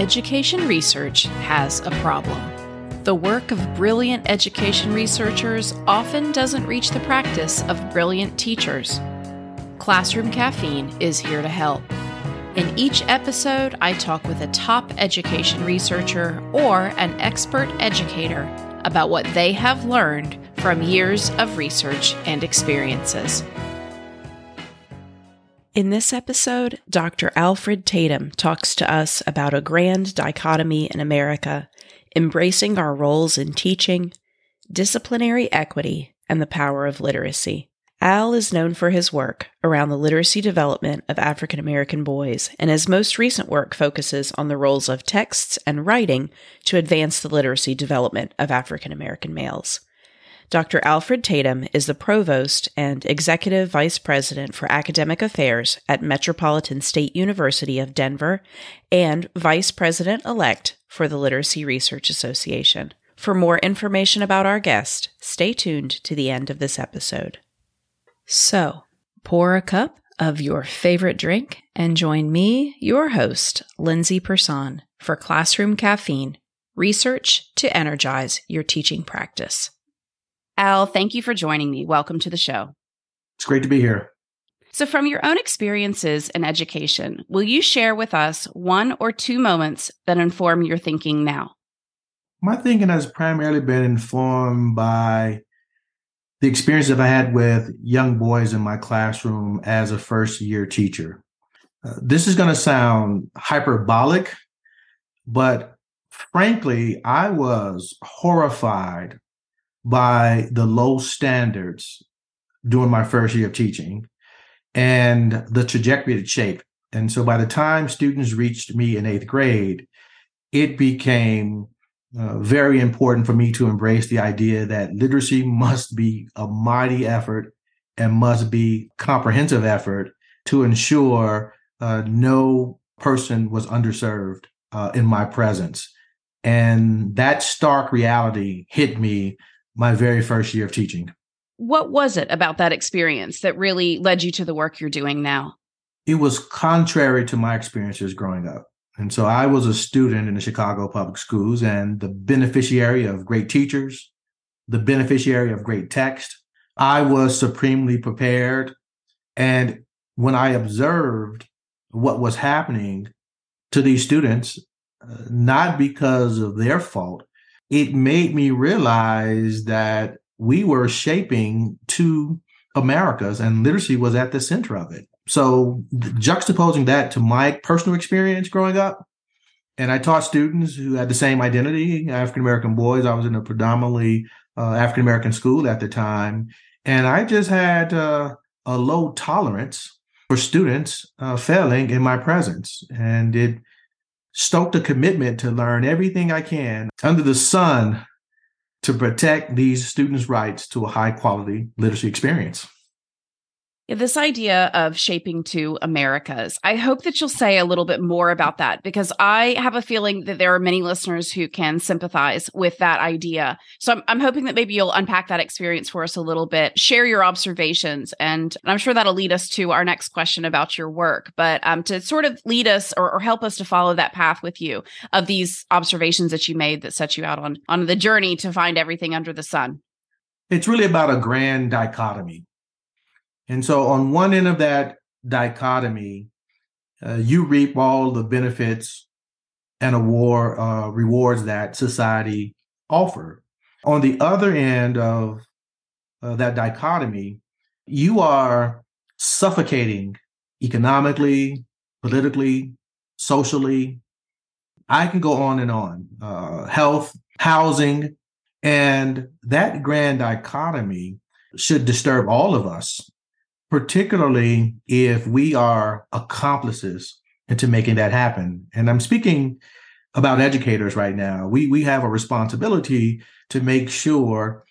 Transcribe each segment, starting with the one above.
Education research has a problem. The work of brilliant education researchers often doesn't reach the practice of brilliant teachers. Classroom Caffeine is here to help. In each episode, I talk with a top education researcher or an expert educator about what they have learned from years of research and experiences. In this episode, Dr. Alfred Tatum talks to us about a grand dichotomy in America, embracing our roles in teaching, disciplinary equity, and the power of literacy. Al is known for his work around the literacy development of African American boys, and his most recent work focuses on the roles of texts and writing to advance the literacy development of African American males. Dr. Alfred Tatum is the Provost and Executive Vice President for Academic Affairs at Metropolitan State University of Denver and Vice President elect for the Literacy Research Association. For more information about our guest, stay tuned to the end of this episode. So, pour a cup of your favorite drink and join me, your host, Lindsay Persohn, for Classroom Caffeine Research to Energize Your Teaching Practice. Al, thank you for joining me. Welcome to the show. It's great to be here. So, from your own experiences in education, will you share with us one or two moments that inform your thinking now? My thinking has primarily been informed by the experience that I had with young boys in my classroom as a first year teacher. Uh, this is going to sound hyperbolic, but frankly, I was horrified by the low standards during my first year of teaching and the trajectory it shaped. And so by the time students reached me in eighth grade, it became uh, very important for me to embrace the idea that literacy must be a mighty effort and must be comprehensive effort to ensure uh, no person was underserved uh, in my presence. And that stark reality hit me my very first year of teaching. What was it about that experience that really led you to the work you're doing now? It was contrary to my experiences growing up. And so I was a student in the Chicago public schools and the beneficiary of great teachers, the beneficiary of great text. I was supremely prepared. And when I observed what was happening to these students, uh, not because of their fault, it made me realize that we were shaping two Americas and literacy was at the center of it. So juxtaposing that to my personal experience growing up, and I taught students who had the same identity, African American boys. I was in a predominantly uh, African American school at the time, and I just had uh, a low tolerance for students uh, failing in my presence, and it stoked a commitment to learn everything I can under the sun to protect these students' rights to a high quality literacy experience. This idea of shaping two Americas. I hope that you'll say a little bit more about that because I have a feeling that there are many listeners who can sympathize with that idea. So I'm, I'm hoping that maybe you'll unpack that experience for us a little bit, share your observations, and I'm sure that'll lead us to our next question about your work. But um, to sort of lead us or, or help us to follow that path with you of these observations that you made that set you out on on the journey to find everything under the sun. It's really about a grand dichotomy and so, on one end of that dichotomy, uh, you reap all the benefits and award uh, rewards that society offer. On the other end of uh, that dichotomy, you are suffocating economically, politically, socially. I can go on and on. Uh, health, housing, and that grand dichotomy should disturb all of us particularly if we are accomplices into making that happen. And I'm speaking about educators right now. We we have a responsibility to make sure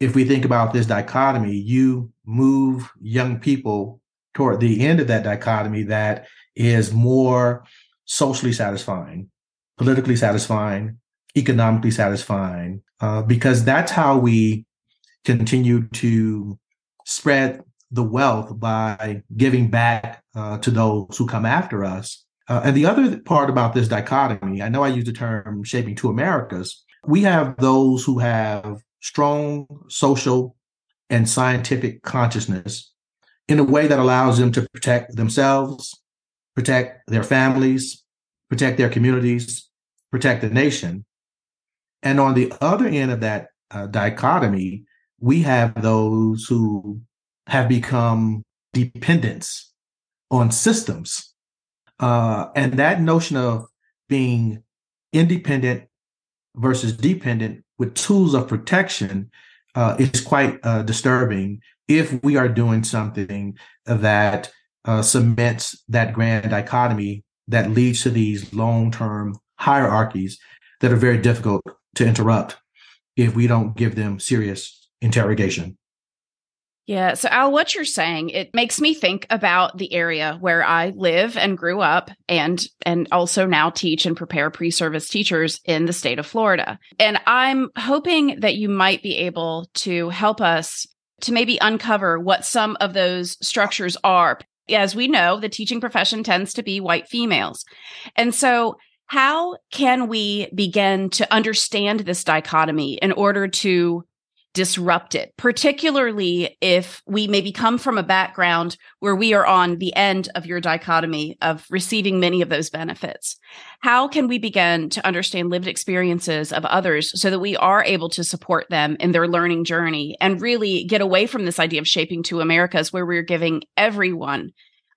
if we think about this dichotomy, you move young people toward the end of that dichotomy that is more socially satisfying, politically satisfying, economically satisfying, uh, because that's how we continue to spread the wealth by giving back uh, to those who come after us. Uh, and the other part about this dichotomy, I know I use the term shaping two Americas. We have those who have strong social and scientific consciousness in a way that allows them to protect themselves, protect their families, protect their communities, protect the nation. And on the other end of that uh, dichotomy, we have those who have become dependents on systems. Uh, and that notion of being independent versus dependent with tools of protection uh, is quite uh, disturbing if we are doing something that uh, cements that grand dichotomy that leads to these long term hierarchies that are very difficult to interrupt if we don't give them serious interrogation. Yeah. So, Al, what you're saying, it makes me think about the area where I live and grew up and and also now teach and prepare pre-service teachers in the state of Florida. And I'm hoping that you might be able to help us to maybe uncover what some of those structures are. As we know, the teaching profession tends to be white females. And so how can we begin to understand this dichotomy in order to disrupt it, particularly if we maybe come from a background where we are on the end of your dichotomy of receiving many of those benefits. How can we begin to understand lived experiences of others so that we are able to support them in their learning journey and really get away from this idea of shaping two Americas where we're giving everyone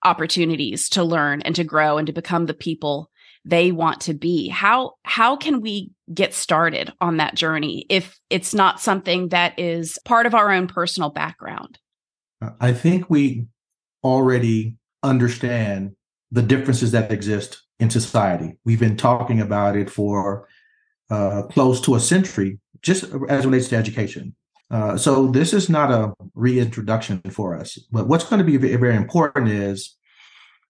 opportunities to learn and to grow and to become the people they want to be. How how can we get started on that journey if it's not something that is part of our own personal background? I think we already understand the differences that exist in society. We've been talking about it for uh, close to a century just as relates to education. Uh, so this is not a reintroduction for us but what's going to be very important is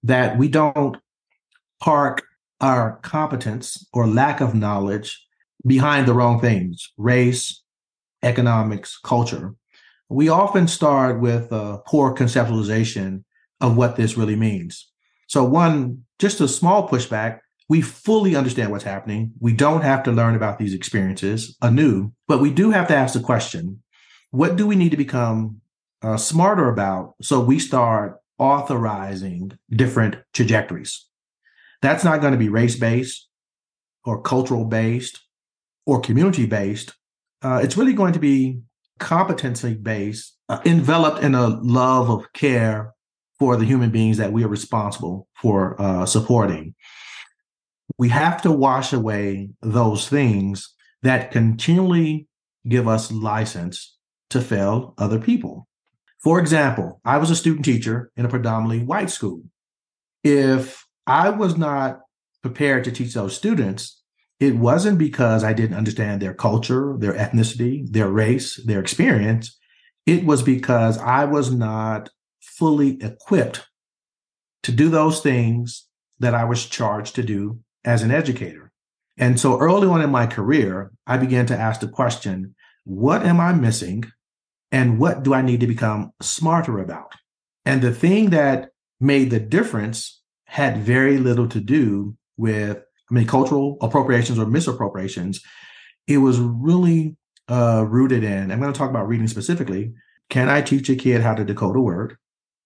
that we don't park our competence or lack of knowledge behind the wrong things race, economics, culture. We often start with a poor conceptualization of what this really means. So, one, just a small pushback. We fully understand what's happening. We don't have to learn about these experiences anew, but we do have to ask the question what do we need to become uh, smarter about so we start authorizing different trajectories? That's not going to be race based or cultural based or community based. Uh, it's really going to be competency based, uh, enveloped in a love of care for the human beings that we are responsible for uh, supporting. We have to wash away those things that continually give us license to fail other people. For example, I was a student teacher in a predominantly white school. If I was not prepared to teach those students, it wasn't because I didn't understand their culture, their ethnicity, their race, their experience. It was because I was not fully equipped to do those things that I was charged to do as an educator. And so early on in my career, I began to ask the question what am I missing? And what do I need to become smarter about? And the thing that made the difference had very little to do with I mean, cultural appropriations or misappropriations, it was really uh, rooted in, I'm going to talk about reading specifically. Can I teach a kid how to decode a word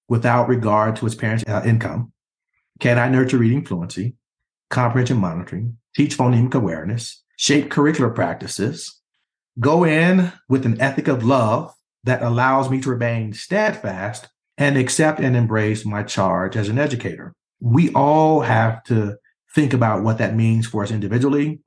without regard to his parents' uh, income? Can I nurture reading fluency, comprehension monitoring, teach phonemic awareness, shape curricular practices, go in with an ethic of love that allows me to remain steadfast and accept and embrace my charge as an educator? We all have to think about what that means for us individually.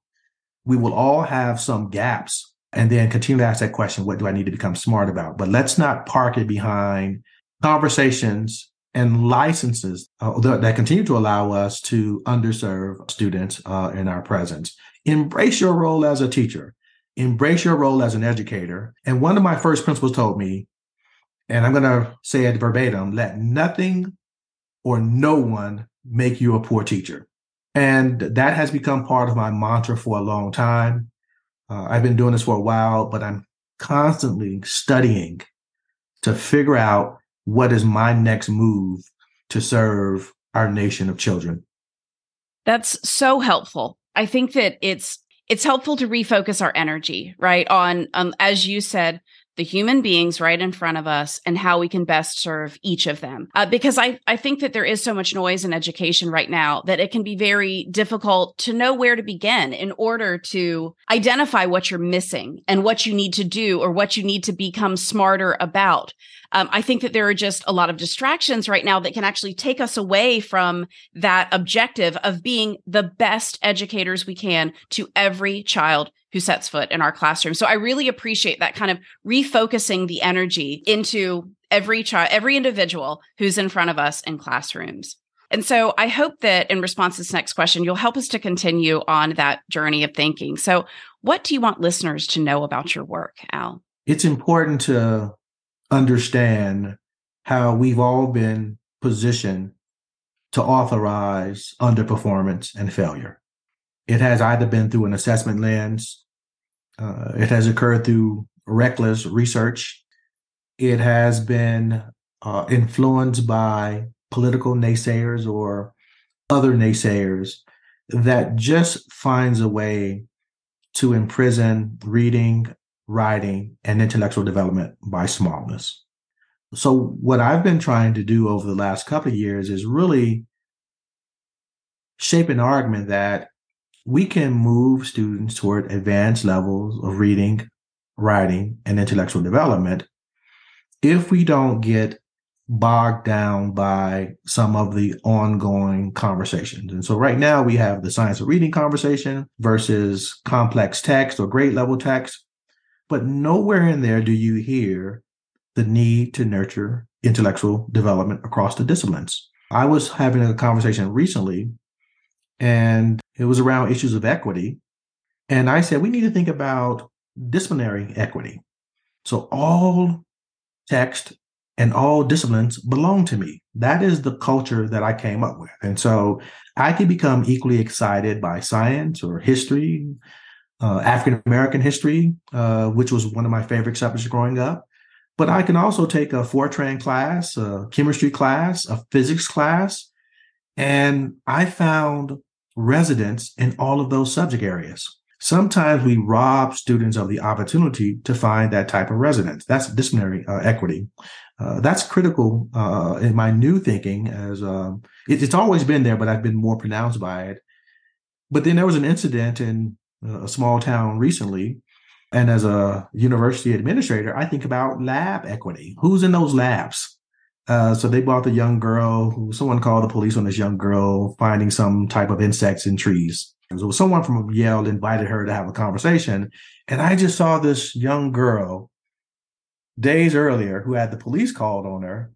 We will all have some gaps and then continue to ask that question what do I need to become smart about? But let's not park it behind conversations and licenses uh, that continue to allow us to underserve students uh, in our presence. Embrace your role as a teacher, embrace your role as an educator. And one of my first principals told me, and I'm going to say it verbatim let nothing or no one make you a poor teacher. And that has become part of my mantra for a long time. Uh, I've been doing this for a while, but I'm constantly studying to figure out what is my next move to serve our nation of children. That's so helpful. I think that it's it's helpful to refocus our energy, right? On um, as you said, the human beings right in front of us and how we can best serve each of them. Uh, because I, I think that there is so much noise in education right now that it can be very difficult to know where to begin in order to identify what you're missing and what you need to do or what you need to become smarter about. Um, I think that there are just a lot of distractions right now that can actually take us away from that objective of being the best educators we can to every child who sets foot in our classroom. So I really appreciate that kind of refocusing the energy into every child, every individual who's in front of us in classrooms. And so I hope that in response to this next question, you'll help us to continue on that journey of thinking. So, what do you want listeners to know about your work, Al? It's important to understand how we've all been positioned to authorize underperformance and failure. It has either been through an assessment lens, uh, it has occurred through reckless research, it has been uh, influenced by political naysayers or other naysayers that just finds a way to imprison reading, writing, and intellectual development by smallness. So, what I've been trying to do over the last couple of years is really shape an argument that we can move students toward advanced levels of reading, writing, and intellectual development if we don't get bogged down by some of the ongoing conversations. And so right now we have the science of reading conversation versus complex text or grade level text. But nowhere in there do you hear the need to nurture intellectual development across the disciplines. I was having a conversation recently, and it was around issues of equity. And I said, we need to think about disciplinary equity. So all text and all disciplines belong to me. That is the culture that I came up with. And so I can become equally excited by science or history, uh, African American history, uh, which was one of my favorite subjects growing up. But I can also take a Fortran class, a chemistry class, a physics class. And I found residents in all of those subject areas. Sometimes we rob students of the opportunity to find that type of residence. That's disciplinary uh, equity. Uh, that's critical uh, in my new thinking as um, it, it's always been there, but I've been more pronounced by it. But then there was an incident in a small town recently. And as a university administrator, I think about lab equity. Who's in those labs? Uh, so they brought the young girl who someone called the police on this young girl finding some type of insects in trees. So someone from Yale invited her to have a conversation. And I just saw this young girl days earlier who had the police called on her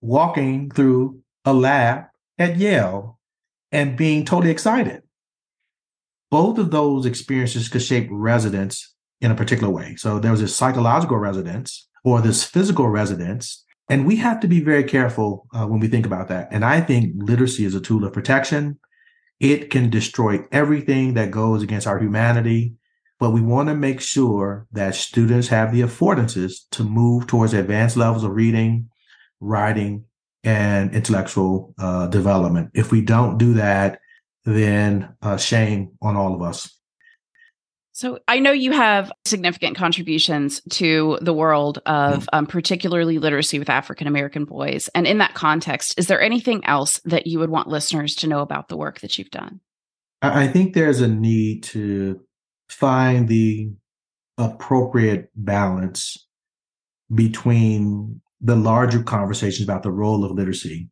walking through a lab at Yale and being totally excited both of those experiences could shape residence in a particular way. So there was this psychological residence or this physical residence. And we have to be very careful uh, when we think about that. And I think literacy is a tool of protection. It can destroy everything that goes against our humanity. But we want to make sure that students have the affordances to move towards advanced levels of reading, writing, and intellectual uh, development. If we don't do that, then uh, shame on all of us. So I know you have significant contributions to the world of mm. um, particularly literacy with African American boys. And in that context, is there anything else that you would want listeners to know about the work that you've done? I think there's a need to find the appropriate balance between the larger conversations about the role of literacy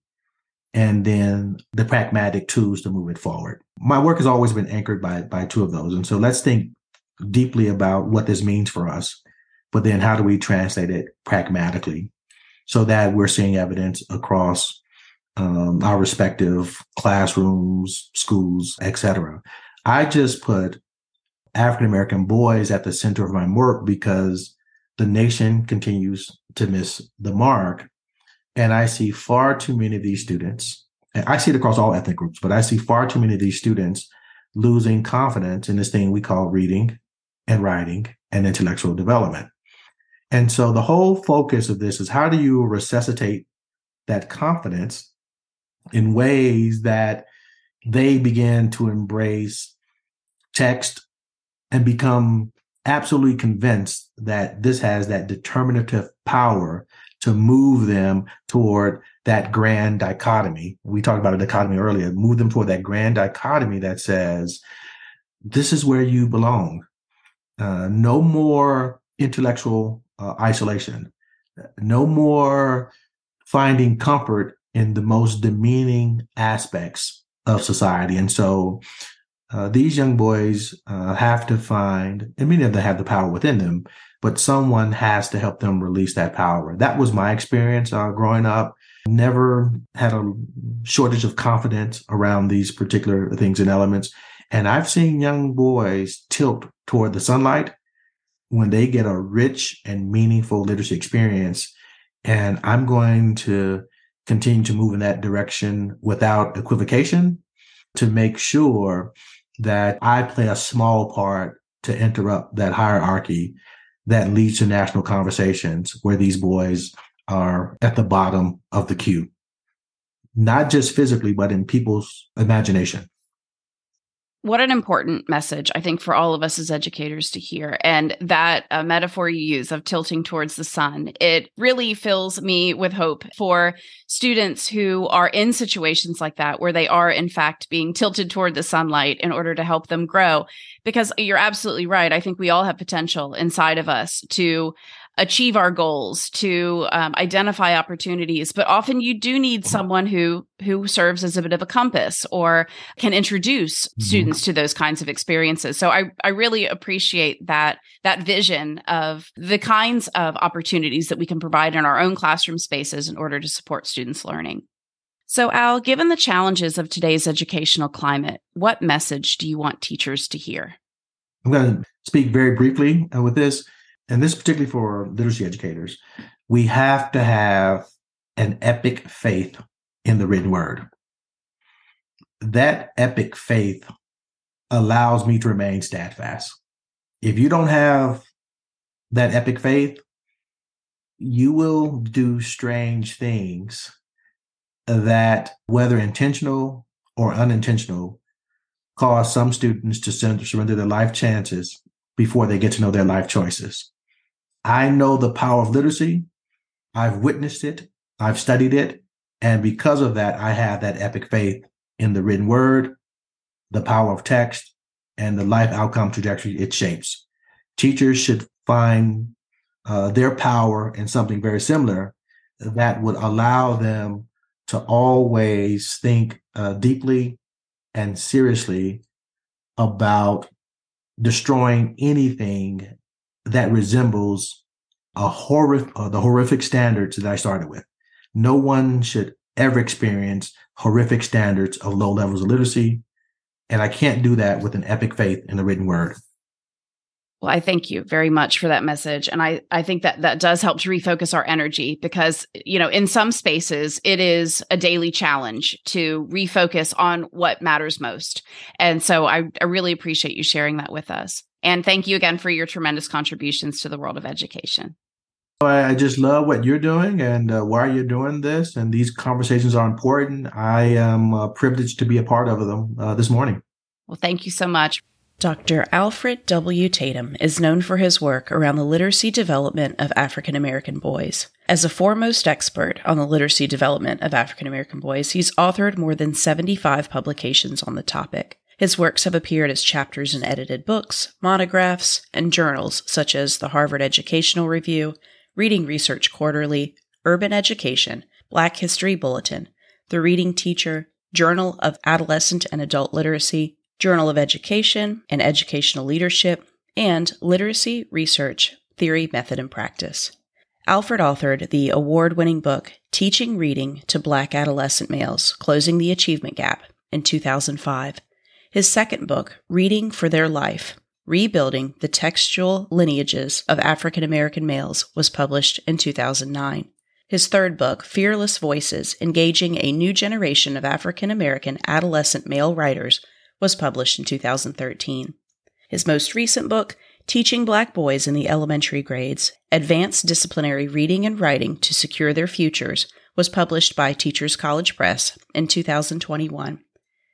and then the pragmatic tools to move it forward. My work has always been anchored by by two of those. And so let's think deeply about what this means for us, but then how do we translate it pragmatically so that we're seeing evidence across um, our respective classrooms, schools, etc. I just put African American boys at the center of my work because the nation continues to miss the mark and I see far too many of these students, and I see it across all ethnic groups, but I see far too many of these students losing confidence in this thing we call reading and writing and intellectual development. And so the whole focus of this is how do you resuscitate that confidence in ways that they begin to embrace text and become absolutely convinced that this has that determinative power to move them toward that grand dichotomy. We talked about a dichotomy earlier, move them toward that grand dichotomy that says, this is where you belong. Uh, no more intellectual uh, isolation, no more finding comfort in the most demeaning aspects of society. And so uh, these young boys uh, have to find, and many of them have the power within them, but someone has to help them release that power. That was my experience uh, growing up. Never had a shortage of confidence around these particular things and elements. And I've seen young boys tilt toward the sunlight when they get a rich and meaningful literacy experience. And I'm going to continue to move in that direction without equivocation to make sure that I play a small part to interrupt that hierarchy that leads to national conversations where these boys are at the bottom of the queue, not just physically, but in people's imagination. What an important message, I think, for all of us as educators to hear. And that uh, metaphor you use of tilting towards the sun, it really fills me with hope for students who are in situations like that, where they are, in fact, being tilted toward the sunlight in order to help them grow. Because you're absolutely right. I think we all have potential inside of us to achieve our goals to um, identify opportunities. But often you do need someone who who serves as a bit of a compass or can introduce mm-hmm. students to those kinds of experiences. So i i really appreciate that that vision of the kinds of opportunities that we can provide in our own classroom spaces in order to support students learning. So al given the challenges of today's educational climate what message do you want teachers to hear? I'm going to speak very briefly uh, with this and this particularly for literacy educators, we have to have an epic faith in the written word. That epic faith allows me to remain steadfast. If you don't have that epic faith, you will do strange things that, whether intentional or unintentional, cause some students to surrender their life chances before they get to know their life choices. I know the power of literacy. I've witnessed it. I've studied it. And because of that, I have that epic faith in the written word, the power of text, and the life outcome trajectory it shapes. Teachers should find uh, their power in something very similar that would allow them to always think uh, deeply and seriously about destroying anything that resembles a horrific, uh, the horrific standards that I started with. No one should ever experience horrific standards of low levels of literacy. And I can't do that with an epic faith in the written word. Well, I thank you very much for that message. And I, I think that that does help to refocus our energy because, you know, in some spaces, it is a daily challenge to refocus on what matters most. And so I, I really appreciate you sharing that with us. And thank you again for your tremendous contributions to the world of education. I just love what you're doing and uh, why you're doing this. And these conversations are important. I am uh, privileged to be a part of them uh, this morning. Well, thank you so much. Dr. Alfred W. Tatum is known for his work around the literacy development of African American boys. As a foremost expert on the literacy development of African American boys, he's authored more than 75 publications on the topic. His works have appeared as chapters in edited books, monographs, and journals such as the Harvard Educational Review, Reading Research Quarterly, Urban Education, Black History Bulletin, The Reading Teacher, Journal of Adolescent and Adult Literacy, Journal of Education and Educational Leadership, and Literacy Research, Theory, Method, and Practice. Alfred authored the award winning book Teaching Reading to Black Adolescent Males Closing the Achievement Gap in 2005 his second book, Reading for Their Life Rebuilding the Textual Lineages of African American Males, was published in 2009. His third book, Fearless Voices Engaging a New Generation of African American Adolescent Male Writers, was published in 2013. His most recent book, Teaching Black Boys in the Elementary Grades Advanced Disciplinary Reading and Writing to Secure Their Futures, was published by Teachers College Press in 2021.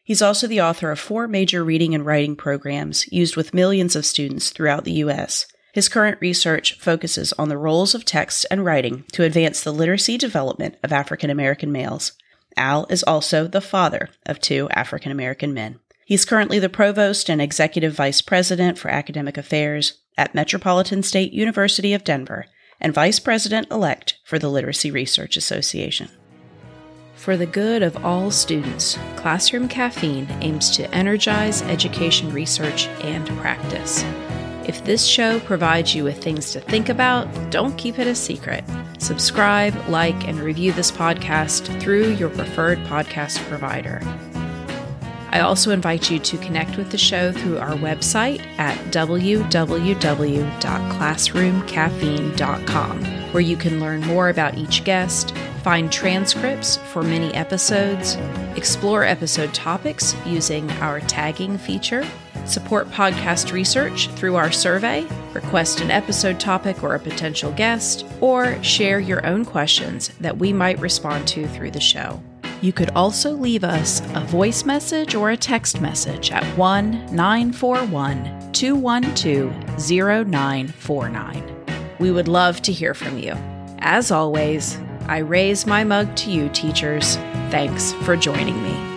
He's also the author of four major reading and writing programs used with millions of students throughout the U.S. His current research focuses on the roles of text and writing to advance the literacy development of African American males. Al is also the father of two African American men. He's currently the provost and executive vice president for academic affairs at Metropolitan State University of Denver and vice president elect for the Literacy Research Association. For the good of all students, Classroom Caffeine aims to energize education research and practice. If this show provides you with things to think about, don't keep it a secret. Subscribe, like, and review this podcast through your preferred podcast provider. I also invite you to connect with the show through our website at www.classroomcaffeine.com, where you can learn more about each guest, find transcripts for many episodes, explore episode topics using our tagging feature, support podcast research through our survey, request an episode topic or a potential guest, or share your own questions that we might respond to through the show. You could also leave us a voice message or a text message at 1 941 212 0949. We would love to hear from you. As always, I raise my mug to you, teachers. Thanks for joining me.